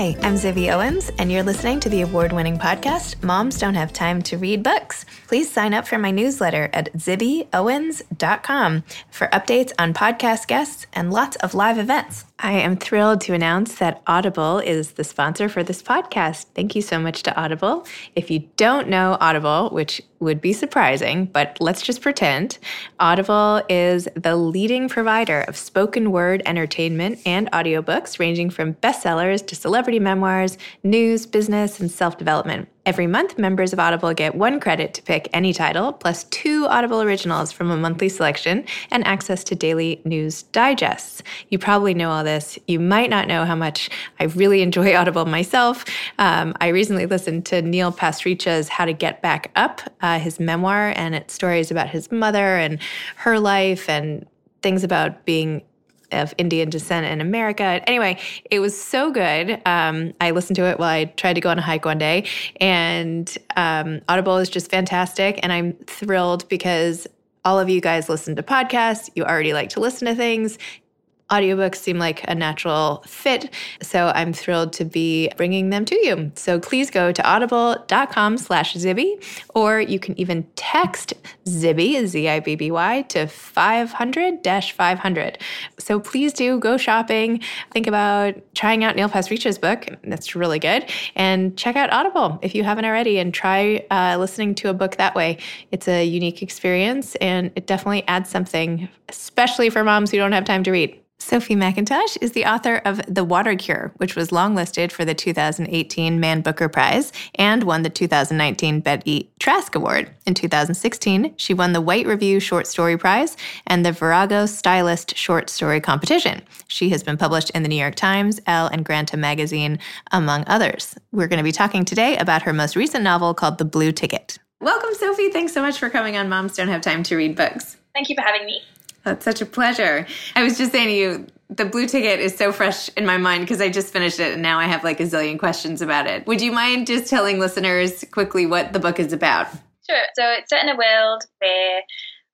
Hi, I'm Zibby Owens, and you're listening to the award winning podcast, Moms Don't Have Time to Read Books. Please sign up for my newsletter at zibbyowens.com for updates on podcast guests and lots of live events. I am thrilled to announce that Audible is the sponsor for this podcast. Thank you so much to Audible. If you don't know Audible, which would be surprising, but let's just pretend, Audible is the leading provider of spoken word entertainment and audiobooks, ranging from bestsellers to celebrity memoirs, news, business, and self development. Every month, members of Audible get one credit to pick any title, plus two Audible originals from a monthly selection, and access to daily news digests. You probably know all this. You might not know how much I really enjoy Audible myself. Um, I recently listened to Neil Pasricha's How to Get Back Up, uh, his memoir, and it's stories about his mother and her life and things about being of Indian descent in America. Anyway, it was so good. Um, I listened to it while I tried to go on a hike one day, and um, Audible is just fantastic. And I'm thrilled because all of you guys listen to podcasts. You already like to listen to things. Audiobooks seem like a natural fit, so I'm thrilled to be bringing them to you. So please go to audible.com slash Zibby, or you can even text Zibby, Z-I-B-B-Y, to 500-500. So please do go shopping. Think about trying out Neil Pasricha's book. That's really good. And check out Audible if you haven't already and try uh, listening to a book that way. It's a unique experience and it definitely adds something, especially for moms who don't have time to read. Sophie Mackintosh is the author of The Water Cure, which was longlisted for the 2018 Man Booker Prize and won the 2019 Betty Trask Award. In 2016, she won the White Review Short Story Prize and the Virago Stylist Short Story Competition. She has been published in the New York Times, Elle, and Granta magazine, among others. We're going to be talking today about her most recent novel called The Blue Ticket. Welcome, Sophie. Thanks so much for coming on Moms Don't Have Time to Read Books. Thank you for having me. That's such a pleasure. I was just saying to you, the blue ticket is so fresh in my mind because I just finished it and now I have like a zillion questions about it. Would you mind just telling listeners quickly what the book is about? Sure. So it's set in a world where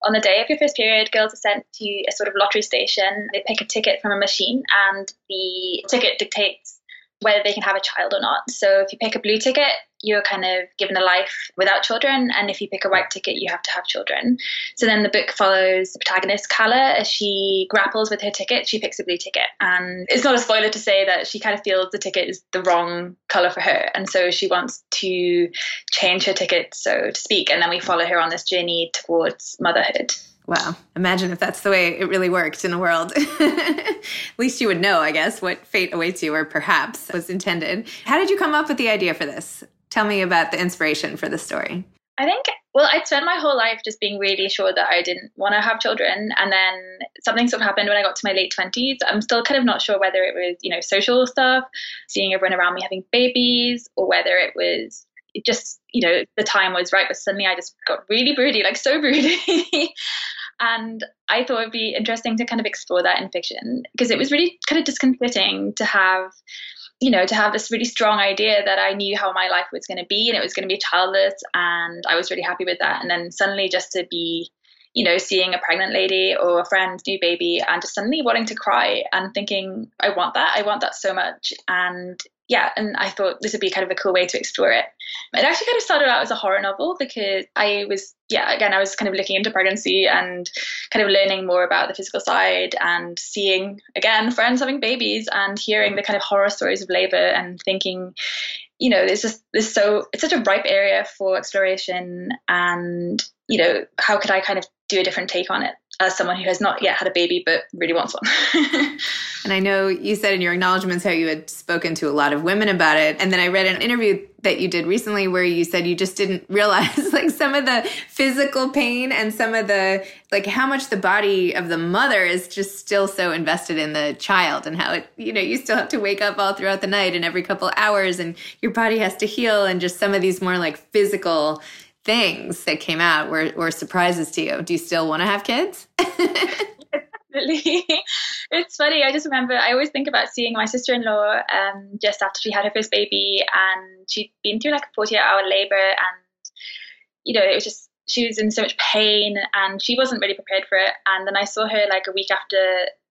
on the day of your first period, girls are sent to a sort of lottery station. They pick a ticket from a machine and the ticket dictates whether they can have a child or not. So if you pick a blue ticket, you're kind of given a life without children, and if you pick a white ticket, you have to have children. So then the book follows the protagonist Calla as she grapples with her ticket. She picks a blue ticket, and it's not a spoiler to say that she kind of feels the ticket is the wrong color for her, and so she wants to change her ticket, so to speak. And then we follow her on this journey towards motherhood. Wow. Imagine if that's the way it really worked in the world. At least you would know, I guess, what fate awaits you, or perhaps was intended. How did you come up with the idea for this? Tell me about the inspiration for the story. I think, well, I'd spent my whole life just being really sure that I didn't want to have children. And then something sort of happened when I got to my late 20s. I'm still kind of not sure whether it was, you know, social stuff, seeing everyone around me having babies, or whether it was just, you know, the time was right. But suddenly I just got really broody, like so broody. And I thought it'd be interesting to kind of explore that in fiction because it was really kind of disconcerting to have, you know, to have this really strong idea that I knew how my life was going to be and it was going to be childless and I was really happy with that. And then suddenly just to be, you know, seeing a pregnant lady or a friend's new baby and just suddenly wanting to cry and thinking, I want that. I want that so much. And yeah, and I thought this would be kind of a cool way to explore it. It actually kind of started out as a horror novel because I was, yeah, again, I was kind of looking into pregnancy and kind of learning more about the physical side and seeing, again, friends having babies and hearing the kind of horror stories of labor and thinking, you know, there's just this so it's such a ripe area for exploration and, you know, how could I kind of do a different take on it? As someone who has not yet had a baby but really wants one. and I know you said in your acknowledgments how you had spoken to a lot of women about it. And then I read an interview that you did recently where you said you just didn't realize like some of the physical pain and some of the like how much the body of the mother is just still so invested in the child and how it you know you still have to wake up all throughout the night and every couple hours and your body has to heal and just some of these more like physical things that came out were, were surprises to you. Do you still want to have kids? It's funny. I just remember, I always think about seeing my sister in law um, just after she had her first baby, and she'd been through like a 48 hour labor, and, you know, it was just, she was in so much pain, and she wasn't really prepared for it. And then I saw her like a week after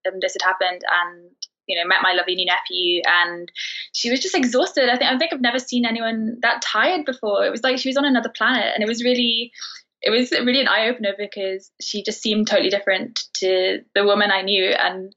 um, this had happened, and you know, met my lovely new nephew, and she was just exhausted. I think I think I've never seen anyone that tired before. It was like she was on another planet, and it was really, it was really an eye opener because she just seemed totally different to the woman I knew, and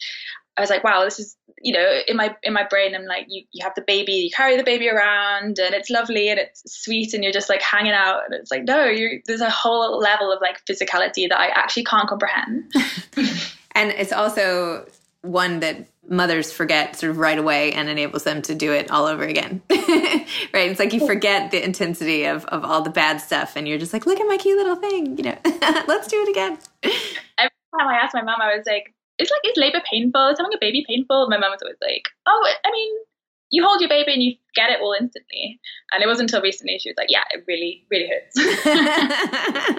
I was like, wow, this is you know in my in my brain I'm like you you have the baby you carry the baby around and it's lovely and it's sweet and you're just like hanging out and it's like no you there's a whole level of like physicality that I actually can't comprehend and it's also one that mothers forget sort of right away and enables them to do it all over again. right? It's like you forget the intensity of, of all the bad stuff and you're just like, look at my cute little thing, you know, let's do it again. Every time I asked my mom, I was like, it's like, is labor painful? Is having a baby painful? My mom was always like, oh, I mean, you hold your baby and you get it all instantly. And it wasn't until recently she was like, yeah, it really, really hurts.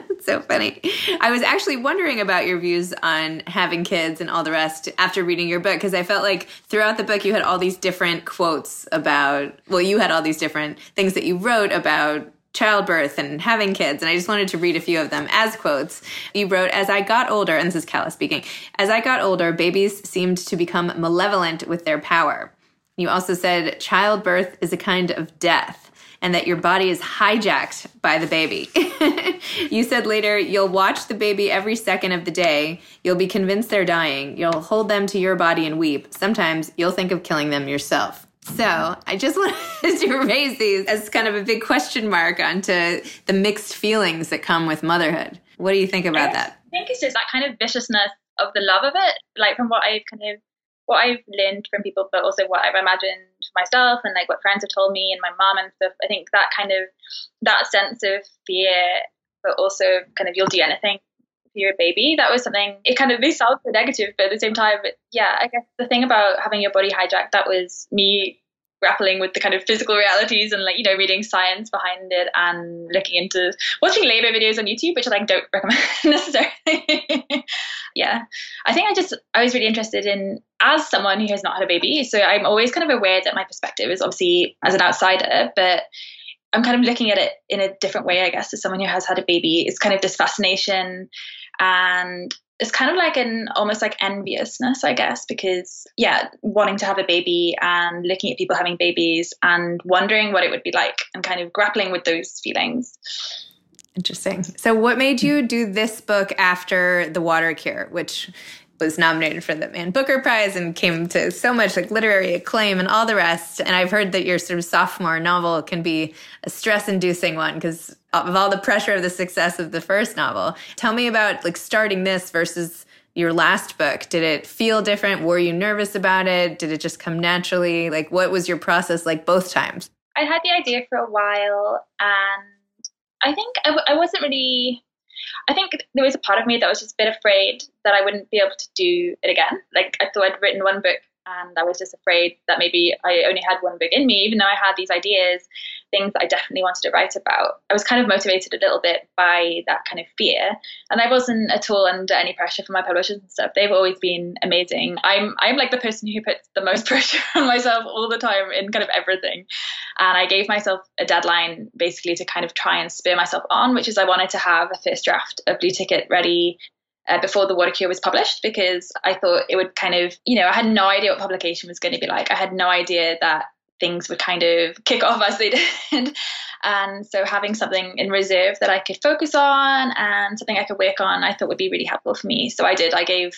so funny. I was actually wondering about your views on having kids and all the rest after reading your book, because I felt like throughout the book you had all these different quotes about, well, you had all these different things that you wrote about childbirth and having kids. And I just wanted to read a few of them as quotes. You wrote, As I got older, and this is Calla speaking, as I got older, babies seemed to become malevolent with their power. You also said childbirth is a kind of death and that your body is hijacked by the baby. you said later, you'll watch the baby every second of the day. You'll be convinced they're dying. You'll hold them to your body and weep. Sometimes you'll think of killing them yourself. So I just wanted to raise these as kind of a big question mark onto the mixed feelings that come with motherhood. What do you think about that? I think it's just that kind of viciousness of the love of it. Like from what I've kind of what I've learned from people, but also what I've imagined myself and like what friends have told me and my mom and stuff. I think that kind of that sense of fear, but also kind of you'll do anything for your baby. That was something. It kind of they sound so negative, but at the same time, yeah, I guess the thing about having your body hijacked that was me grappling with the kind of physical realities and like you know reading science behind it and looking into watching labor videos on YouTube, which I like don't recommend necessarily. yeah, I think I just I was really interested in as someone who has not had a baby, so I'm always kind of aware that my perspective is obviously as an outsider, but I'm kind of looking at it in a different way, I guess, as someone who has had a baby. It's kind of this fascination and it's kind of like an almost like enviousness, I guess, because yeah, wanting to have a baby and looking at people having babies and wondering what it would be like and kind of grappling with those feelings. Interesting. So, what made you do this book after The Water Cure, which was nominated for the Man Booker Prize and came to so much like literary acclaim and all the rest. And I've heard that your sort of sophomore novel can be a stress inducing one because of all the pressure of the success of the first novel. Tell me about like starting this versus your last book. Did it feel different? Were you nervous about it? Did it just come naturally? Like, what was your process like both times? I had the idea for a while and I think I w- I wasn't really I think there was a part of me that was just a bit afraid that I wouldn't be able to do it again. Like I thought I'd written one book and I was just afraid that maybe I only had one book in me, even though I had these ideas, things that I definitely wanted to write about. I was kind of motivated a little bit by that kind of fear, and I wasn't at all under any pressure from my publishers and stuff. They've always been amazing. I'm I'm like the person who puts the most pressure on myself all the time in kind of everything, and I gave myself a deadline basically to kind of try and spur myself on, which is I wanted to have a first draft of Blue Ticket ready uh, before the water cure was published because I thought it would kind of, you know, I had no idea what publication was going to be like. I had no idea that things would kind of kick off as they did. and so having something in reserve that I could focus on and something I could work on, I thought would be really helpful for me. So I did. I gave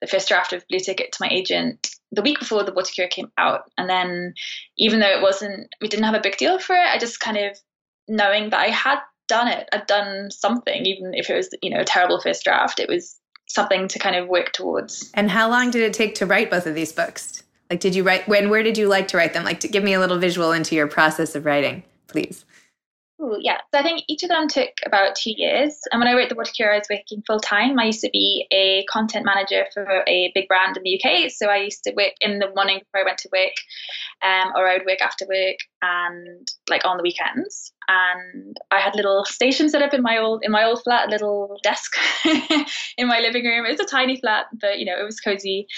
the first draft of Blue Ticket to my agent the week before the water cure came out. And then even though it wasn't, we didn't have a big deal for it, I just kind of knowing that I had done it. I'd done something, even if it was, you know, a terrible first draft. It was something to kind of work towards. And how long did it take to write both of these books? Like, did you write, when, where did you like to write them? Like, to give me a little visual into your process of writing, please. Ooh, yeah. So I think each of them took about two years. And when I wrote The Water Cure, I was working full time. I used to be a content manager for a big brand in the UK. So I used to work in the morning before I went to work, um, or I would work after work and like on the weekends. And I had little station set up in my old in my old flat, a little desk in my living room. It was a tiny flat, but you know, it was cozy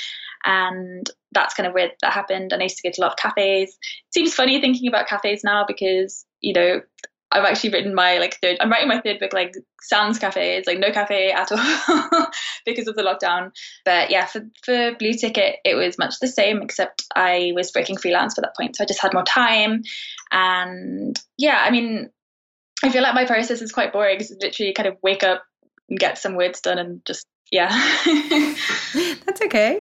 and that's kind of where that happened. And I used to go to a lot of cafes. It seems funny thinking about cafes now because you know I've actually written my like third. I'm writing my third book like sans cafe. It's like no cafe at all because of the lockdown. But yeah, for for Blue Ticket, it was much the same except I was working freelance for that point, so I just had more time. And yeah, I mean, I feel like my process is quite boring. It's literally kind of wake up and get some words done and just yeah. That's okay.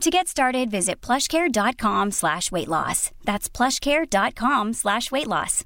To get started, visit plushcare.com slash weight loss. That's plushcare.com slash weight loss.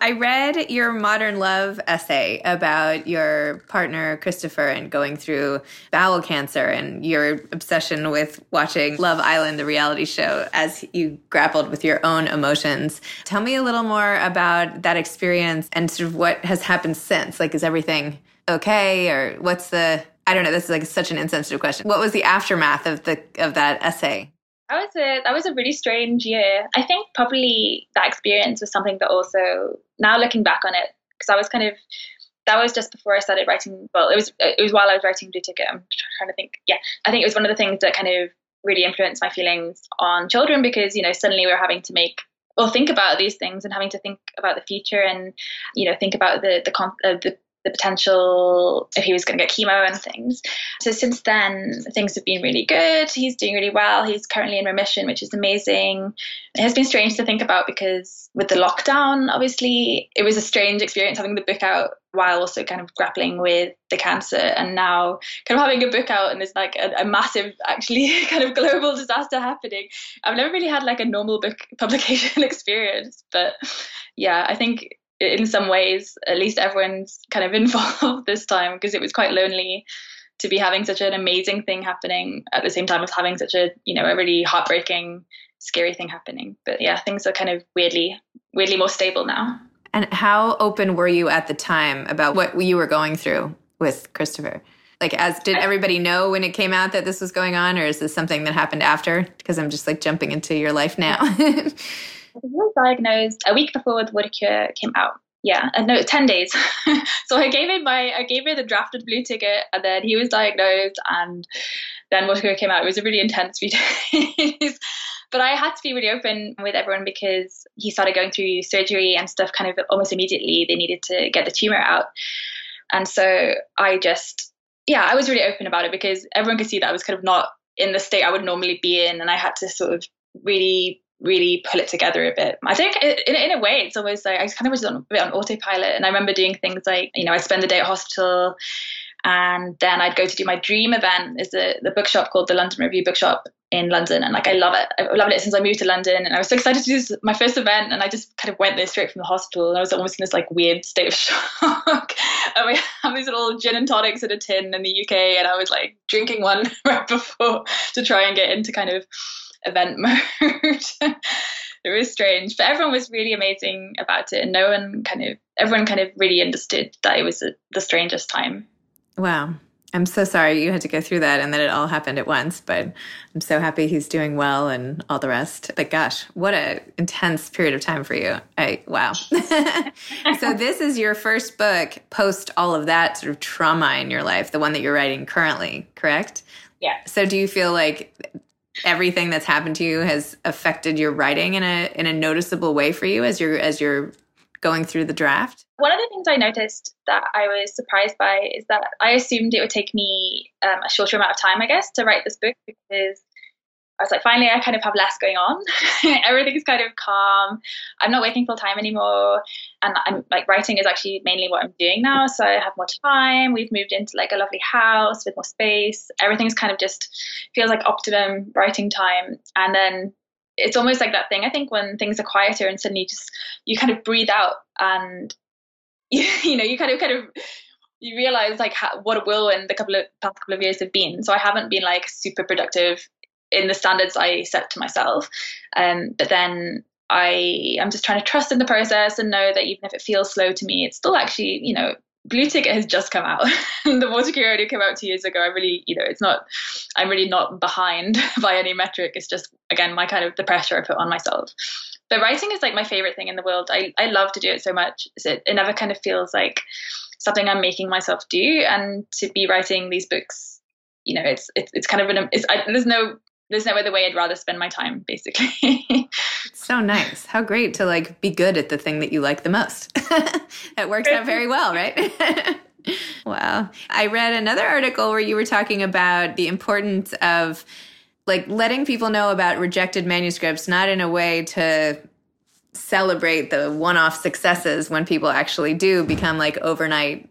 I read your modern love essay about your partner, Christopher, and going through bowel cancer and your obsession with watching Love Island, the reality show, as you grappled with your own emotions. Tell me a little more about that experience and sort of what has happened since. Like, is everything okay? Or what's the, I don't know, this is like such an insensitive question. What was the aftermath of the of that essay? That was a that was a really strange year. I think probably that experience was something that also now looking back on it because I was kind of that was just before I started writing. Well, it was it was while I was writing Blue Ticket. I'm trying to think. Yeah, I think it was one of the things that kind of really influenced my feelings on children because you know suddenly we were having to make or think about these things and having to think about the future and you know think about the the, uh, the the potential if he was going to get chemo and things. So since then, things have been really good. He's doing really well. He's currently in remission, which is amazing. It has been strange to think about because with the lockdown, obviously, it was a strange experience having the book out while also kind of grappling with the cancer and now kind of having a book out and there's like a, a massive actually kind of global disaster happening i've never really had like a normal book publication experience but yeah i think in some ways, at least everyone's kind of involved this time because it was quite lonely to be having such an amazing thing happening at the same time as having such a you know a really heartbreaking scary thing happening. But yeah things are kind of weirdly weirdly more stable now. And how open were you at the time about what you were going through with christopher? Like as did everybody know when it came out that this was going on or is this something that happened after? Because i'm just like jumping into your life now He was diagnosed a week before the Water Cure came out. Yeah, uh, no, ten days. so I gave him my, I gave him the drafted blue ticket, and then he was diagnosed, and then Water Cure came out. It was a really intense few days. but I had to be really open with everyone because he started going through surgery and stuff kind of almost immediately. They needed to get the tumor out. And so I just, yeah, I was really open about it because everyone could see that I was kind of not in the state I would normally be in. And I had to sort of really really pull it together a bit. I think in, in a way, it's almost like I was kind of was on, a bit on autopilot. And I remember doing things like, you know, I'd spend the day at hospital and then I'd go to do my dream event is the, the bookshop called the London Review Bookshop in London. And like, I love it. I've loved it since I moved to London. And I was so excited to do this, my first event. And I just kind of went there straight from the hospital. And I was almost in this like weird state of shock. and we have these little gin and tonics in a tin in the UK. And I was like drinking one right before to try and get into kind of event mode. it was strange, but everyone was really amazing about it, and no one kind of everyone kind of really understood that it was a, the strangest time. Wow. I'm so sorry you had to go through that and that it all happened at once, but I'm so happy he's doing well and all the rest. But gosh, what an intense period of time for you. I wow. so this is your first book post all of that sort of trauma in your life, the one that you're writing currently, correct? Yeah. So do you feel like everything that's happened to you has affected your writing in a in a noticeable way for you as you're as you're going through the draft? One of the things I noticed that I was surprised by is that I assumed it would take me um, a shorter amount of time, I guess, to write this book because I was like, finally, I kind of have less going on. Everything's kind of calm. I'm not working full time anymore. And I'm like, writing is actually mainly what I'm doing now. So I have more time. We've moved into like a lovely house with more space. Everything's kind of just feels like optimum writing time. And then it's almost like that thing, I think, when things are quieter and suddenly just, you kind of breathe out and, you, you know, you kind of, kind of, you realize like how, what a whirlwind the couple of past couple of years have been. So I haven't been like super productive in the standards I set to myself. Um, but then I am just trying to trust in the process and know that even if it feels slow to me, it's still actually, you know, Blue Ticket has just come out. the Water Cure came out two years ago. I really, you know, it's not, I'm really not behind by any metric. It's just, again, my kind of the pressure I put on myself. But writing is like my favorite thing in the world. I, I love to do it so much. It, it never kind of feels like something I'm making myself do. And to be writing these books, you know, it's, it's, it's kind of an, it's, I, there's no there's no other way I'd rather spend my time, basically. so nice. How great to like be good at the thing that you like the most. it works out very well, right? wow. I read another article where you were talking about the importance of like letting people know about rejected manuscripts, not in a way to celebrate the one-off successes when people actually do become like overnight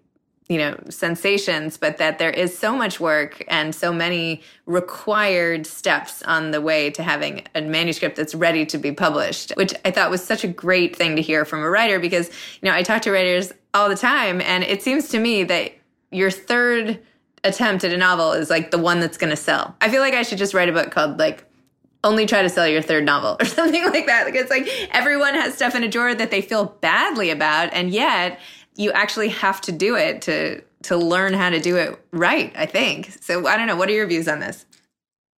you know sensations but that there is so much work and so many required steps on the way to having a manuscript that's ready to be published which i thought was such a great thing to hear from a writer because you know i talk to writers all the time and it seems to me that your third attempt at a novel is like the one that's going to sell i feel like i should just write a book called like only try to sell your third novel or something like that. Like it's like everyone has stuff in a drawer that they feel badly about, and yet you actually have to do it to to learn how to do it right i think so i don't know what are your views on this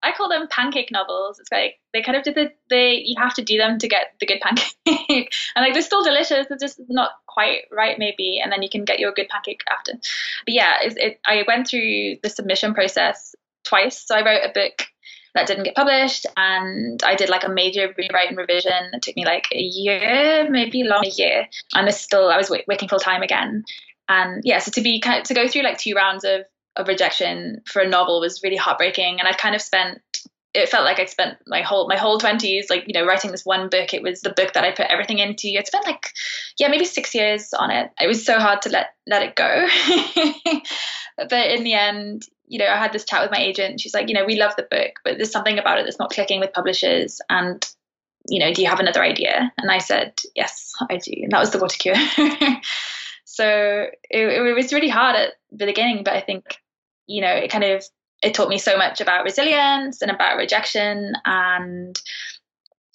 I call them pancake novels. It's like they kind of did the they you have to do them to get the good pancake, and like they're still delicious. They're just not quite right maybe, and then you can get your good pancake after. But yeah, it, it, I went through the submission process twice. So I wrote a book that didn't get published and I did like a major rewrite and revision. It took me like a year, maybe long a year, and this still I was working full time again. And yeah, so to be to go through like two rounds of of rejection for a novel was really heartbreaking, and I kind of spent it felt like I spent my whole my whole twenties, like you know, writing this one book. It was the book that I put everything into. I spent like, yeah, maybe six years on it. It was so hard to let let it go, but in the end, you know, I had this chat with my agent. She's like, you know, we love the book, but there's something about it that's not clicking with publishers. And, you know, do you have another idea? And I said, yes, I do. And that was the water cure. so it, it was really hard at the beginning, but I think, you know, it kind of it taught me so much about resilience and about rejection and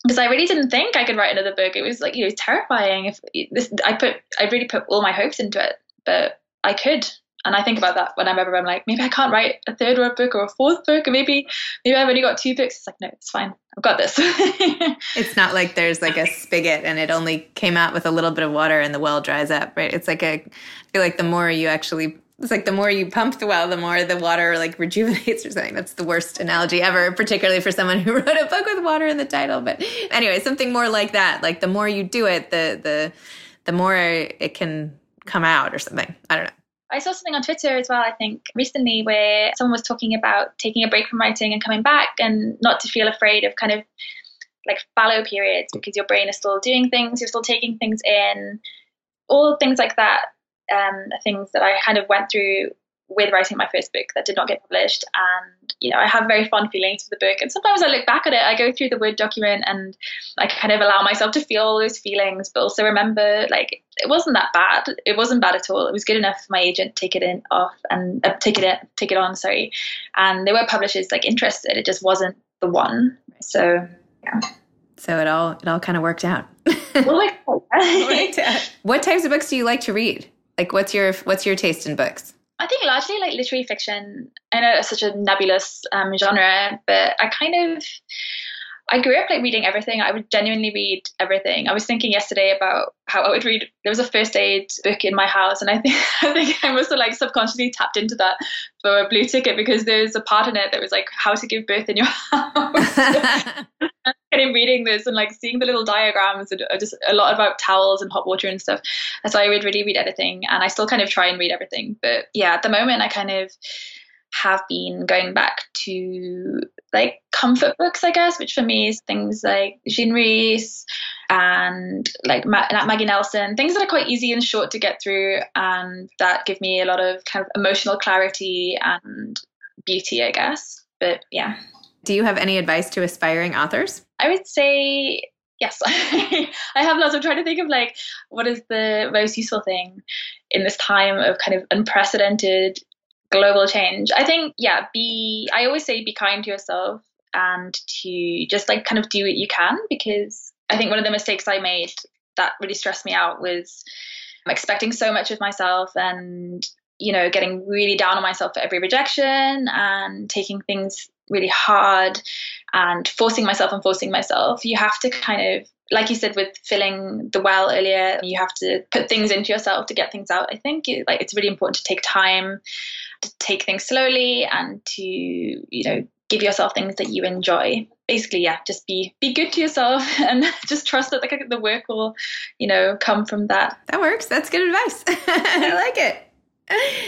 because I really didn't think I could write another book. It was like you know terrifying. If this, I put, I really put all my hopes into it, but I could, and I think about that whenever I'm like, maybe I can't write a third or book or a fourth book, or maybe maybe I've only got two books. It's like, no, it's fine. I've got this. it's not like there's like a spigot and it only came out with a little bit of water and the well dries up, right? It's like a, I feel like the more you actually it's like the more you pump the well, the more the water like rejuvenates or something. That's the worst analogy ever, particularly for someone who wrote a book with water in the title. But anyway, something more like that. Like the more you do it, the the the more it can come out or something. I don't know. I saw something on Twitter as well, I think, recently where someone was talking about taking a break from writing and coming back and not to feel afraid of kind of like fallow periods because your brain is still doing things, you're still taking things in, all things like that. Um, things that I kind of went through with writing my first book that did not get published. And, you know, I have very fond feelings for the book. And sometimes I look back at it, I go through the Word document and I kind of allow myself to feel all those feelings, but also remember, like, it wasn't that bad. It wasn't bad at all. It was good enough for my agent to take it in off and uh, take it in, take it on, sorry. And there were publishers like interested. It just wasn't the one. So, yeah. So it all it all kind of worked out. what types of books do you like to read? Like what's your what's your taste in books? I think largely like literary fiction. I know it's such a nebulous um, genre, but I kind of I grew up like reading everything. I would genuinely read everything. I was thinking yesterday about how I would read. There was a first aid book in my house, and I think I think I must have like subconsciously tapped into that for a blue ticket because there's a part in it that was like how to give birth in your house. and in reading this and like seeing the little diagrams and uh, just a lot about towels and hot water and stuff. And so I would really read everything, and I still kind of try and read everything. But yeah, at the moment, I kind of have been going back to like comfort books, I guess, which for me is things like Jean Rhys and like Ma- Maggie Nelson, things that are quite easy and short to get through and that give me a lot of kind of emotional clarity and beauty, I guess. But yeah. Do you have any advice to aspiring authors? I would say yes. I have lots. I'm trying to think of like what is the most useful thing in this time of kind of unprecedented global change. I think, yeah, be, I always say be kind to yourself and to just like kind of do what you can because I think one of the mistakes I made that really stressed me out was expecting so much of myself and, you know, getting really down on myself for every rejection and taking things really hard and forcing myself and forcing myself. You have to kind of like you said with filling the well earlier you have to put things into yourself to get things out i think like it's really important to take time to take things slowly and to you know give yourself things that you enjoy. Basically yeah just be be good to yourself and just trust that the, the work will you know come from that. That works. That's good advice. I like it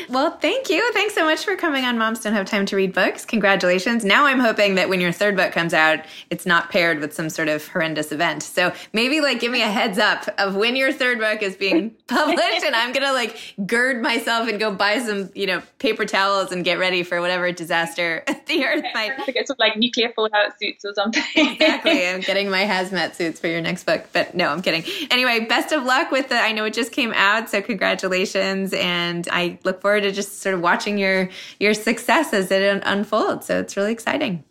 well, thank you. Thanks so much for coming on Moms Don't Have Time to Read Books. Congratulations. Now I'm hoping that when your third book comes out, it's not paired with some sort of horrendous event. So maybe like give me a heads up of when your third book is being published and I'm going to like gird myself and go buy some, you know, paper towels and get ready for whatever disaster the earth might. To get some like nuclear fallout suits or something. exactly. I'm getting my hazmat suits for your next book, but no, I'm kidding. Anyway, best of luck with the, I know it just came out. So congratulations. And I look forward to just sort of watching your your success as it unfolds. So it's really exciting.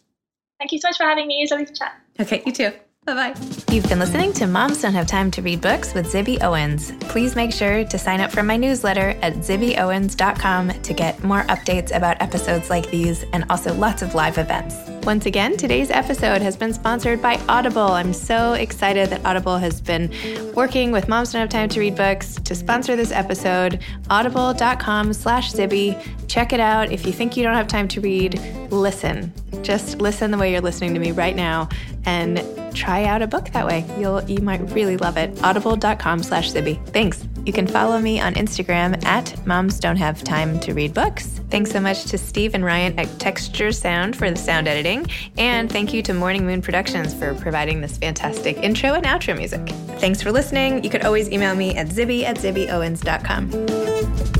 Thank you so much for having me. It's lovely to chat. Okay, you too. Bye bye. You've been listening to Moms Don't Have Time to Read Books with Zibby Owens. Please make sure to sign up for my newsletter at zibbyowens.com to get more updates about episodes like these and also lots of live events. Once again, today's episode has been sponsored by Audible. I'm so excited that Audible has been working with Moms Don't Have Time to Read Books to sponsor this episode. Audible.com slash Zibby. Check it out. If you think you don't have time to read, listen. Just listen the way you're listening to me right now and try out a book that way. You'll you might really love it. Audible.com slash Zibby. Thanks. You can follow me on Instagram at Moms Don't Have Time to Read Books. Thanks so much to Steve and Ryan at Texture Sound for the sound editing. And thank you to Morning Moon Productions for providing this fantastic intro and outro music. Thanks for listening. You could always email me at zibby at zibbyowens.com.